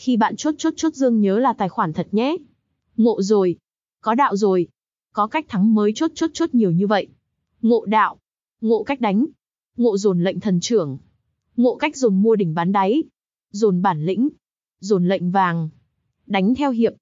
Khi bạn chốt chốt chốt dương nhớ là tài khoản thật nhé. Ngộ rồi. Có đạo rồi. Có cách thắng mới chốt chốt chốt nhiều như vậy. Ngộ đạo. Ngộ cách đánh. Ngộ dồn lệnh thần trưởng. Ngộ cách dồn mua đỉnh bán đáy. Dồn bản lĩnh. Dồn lệnh vàng. Đánh theo hiệp.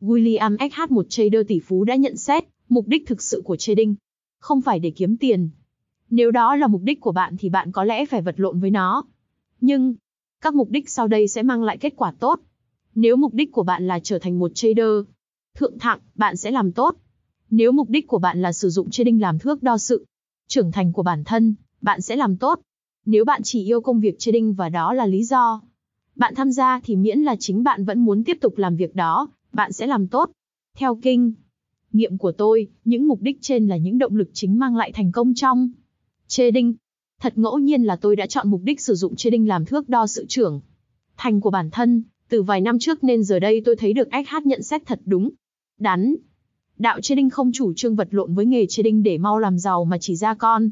William SH một trader tỷ phú đã nhận xét, mục đích thực sự của trading không phải để kiếm tiền. Nếu đó là mục đích của bạn thì bạn có lẽ phải vật lộn với nó. Nhưng, các mục đích sau đây sẽ mang lại kết quả tốt. Nếu mục đích của bạn là trở thành một trader thượng thặng, bạn sẽ làm tốt. Nếu mục đích của bạn là sử dụng trading làm thước đo sự trưởng thành của bản thân, bạn sẽ làm tốt. Nếu bạn chỉ yêu công việc trading và đó là lý do bạn tham gia thì miễn là chính bạn vẫn muốn tiếp tục làm việc đó, bạn sẽ làm tốt. Theo kinh nghiệm của tôi, những mục đích trên là những động lực chính mang lại thành công trong trading. Thật ngẫu nhiên là tôi đã chọn mục đích sử dụng trading làm thước đo sự trưởng thành của bản thân, từ vài năm trước nên giờ đây tôi thấy được SH nhận xét thật đúng. Đắn. Đạo trading không chủ trương vật lộn với nghề trading để mau làm giàu mà chỉ ra con.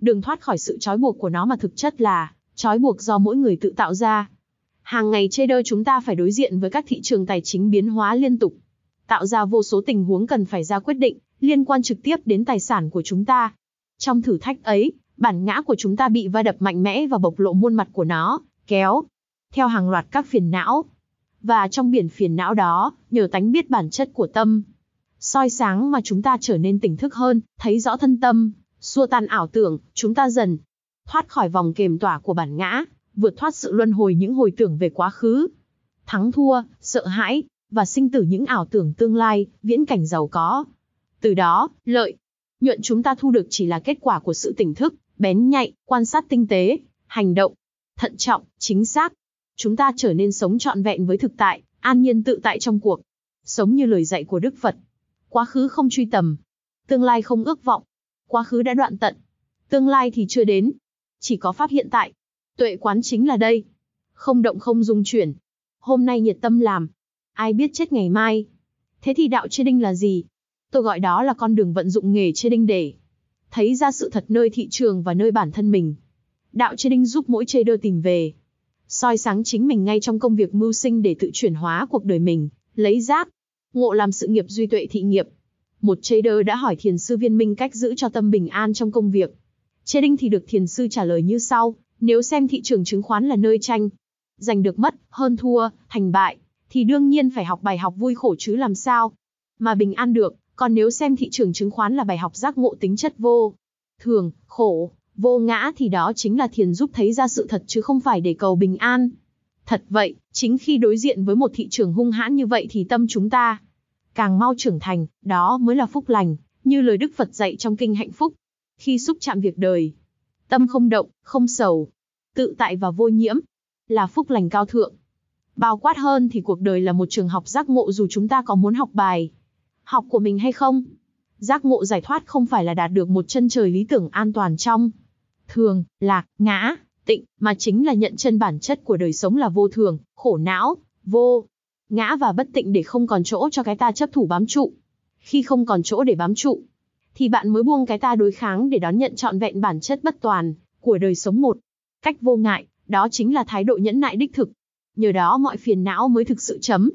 Đường thoát khỏi sự trói buộc của nó mà thực chất là trói buộc do mỗi người tự tạo ra. Hàng ngày trader chúng ta phải đối diện với các thị trường tài chính biến hóa liên tục, tạo ra vô số tình huống cần phải ra quyết định liên quan trực tiếp đến tài sản của chúng ta. Trong thử thách ấy, bản ngã của chúng ta bị va đập mạnh mẽ và bộc lộ muôn mặt của nó, kéo theo hàng loạt các phiền não. Và trong biển phiền não đó, nhờ tánh biết bản chất của tâm, soi sáng mà chúng ta trở nên tỉnh thức hơn, thấy rõ thân tâm, xua tan ảo tưởng, chúng ta dần thoát khỏi vòng kềm tỏa của bản ngã, vượt thoát sự luân hồi những hồi tưởng về quá khứ, thắng thua, sợ hãi, và sinh tử những ảo tưởng tương lai, viễn cảnh giàu có. Từ đó, lợi, nhuận chúng ta thu được chỉ là kết quả của sự tỉnh thức, bén nhạy, quan sát tinh tế, hành động, thận trọng, chính xác. Chúng ta trở nên sống trọn vẹn với thực tại, an nhiên tự tại trong cuộc. Sống như lời dạy của Đức Phật. Quá khứ không truy tầm. Tương lai không ước vọng. Quá khứ đã đoạn tận. Tương lai thì chưa đến. Chỉ có pháp hiện tại. Tuệ quán chính là đây. Không động không dung chuyển. Hôm nay nhiệt tâm làm. Ai biết chết ngày mai. Thế thì đạo trading là gì? Tôi gọi đó là con đường vận dụng nghề trading để thấy ra sự thật nơi thị trường và nơi bản thân mình. Đạo trading giúp mỗi trader tìm về, soi sáng chính mình ngay trong công việc mưu sinh để tự chuyển hóa cuộc đời mình, lấy giác, ngộ làm sự nghiệp duy tuệ thị nghiệp. Một trader đã hỏi thiền sư viên minh cách giữ cho tâm bình an trong công việc. Trading thì được thiền sư trả lời như sau, nếu xem thị trường chứng khoán là nơi tranh, giành được mất, hơn thua, thành bại, thì đương nhiên phải học bài học vui khổ chứ làm sao. Mà bình an được, còn nếu xem thị trường chứng khoán là bài học giác ngộ tính chất vô, thường, khổ, vô ngã thì đó chính là thiền giúp thấy ra sự thật chứ không phải để cầu bình an. Thật vậy, chính khi đối diện với một thị trường hung hãn như vậy thì tâm chúng ta càng mau trưởng thành, đó mới là phúc lành, như lời Đức Phật dạy trong kinh hạnh phúc. Khi xúc chạm việc đời, tâm không động, không sầu, tự tại và vô nhiễm, là phúc lành cao thượng. Bao quát hơn thì cuộc đời là một trường học giác ngộ dù chúng ta có muốn học bài học của mình hay không. Giác ngộ giải thoát không phải là đạt được một chân trời lý tưởng an toàn trong thường, lạc, ngã, tịnh, mà chính là nhận chân bản chất của đời sống là vô thường, khổ não, vô, ngã và bất tịnh để không còn chỗ cho cái ta chấp thủ bám trụ. Khi không còn chỗ để bám trụ, thì bạn mới buông cái ta đối kháng để đón nhận trọn vẹn bản chất bất toàn của đời sống một. Cách vô ngại, đó chính là thái độ nhẫn nại đích thực. Nhờ đó mọi phiền não mới thực sự chấm.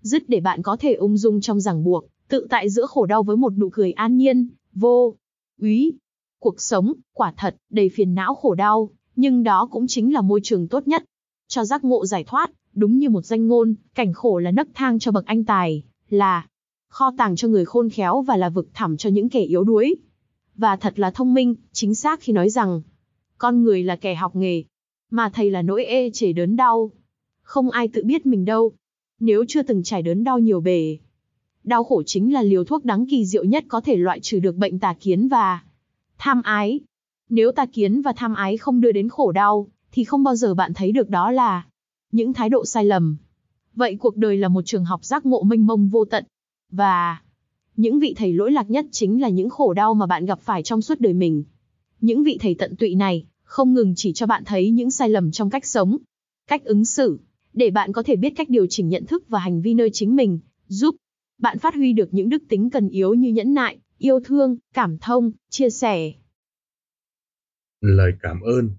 Dứt để bạn có thể ung dung trong ràng buộc, tự tại giữa khổ đau với một nụ cười an nhiên, vô, úy. Cuộc sống, quả thật, đầy phiền não khổ đau, nhưng đó cũng chính là môi trường tốt nhất. Cho giác ngộ giải thoát, đúng như một danh ngôn, cảnh khổ là nấc thang cho bậc anh tài, là kho tàng cho người khôn khéo và là vực thẳm cho những kẻ yếu đuối. Và thật là thông minh, chính xác khi nói rằng, con người là kẻ học nghề, mà thầy là nỗi ê chề đớn đau. Không ai tự biết mình đâu. Nếu chưa từng trải đớn đau nhiều bề, Đau khổ chính là liều thuốc đắng kỳ diệu nhất có thể loại trừ được bệnh tà kiến và tham ái. Nếu tà kiến và tham ái không đưa đến khổ đau, thì không bao giờ bạn thấy được đó là những thái độ sai lầm. Vậy cuộc đời là một trường học giác ngộ mênh mông vô tận. Và những vị thầy lỗi lạc nhất chính là những khổ đau mà bạn gặp phải trong suốt đời mình. Những vị thầy tận tụy này không ngừng chỉ cho bạn thấy những sai lầm trong cách sống, cách ứng xử, để bạn có thể biết cách điều chỉnh nhận thức và hành vi nơi chính mình, giúp bạn phát huy được những đức tính cần yếu như nhẫn nại, yêu thương, cảm thông, chia sẻ. Lời cảm ơn.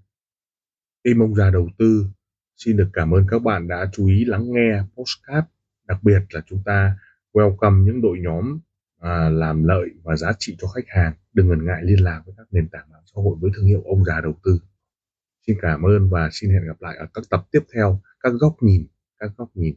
Team ông già đầu tư xin được cảm ơn các bạn đã chú ý lắng nghe postcard đặc biệt là chúng ta welcome những đội nhóm à, làm lợi và giá trị cho khách hàng. Đừng ngần ngại liên lạc với các nền tảng mạng xã hội với thương hiệu ông già đầu tư. Xin cảm ơn và xin hẹn gặp lại ở các tập tiếp theo. Các góc nhìn các góc nhìn.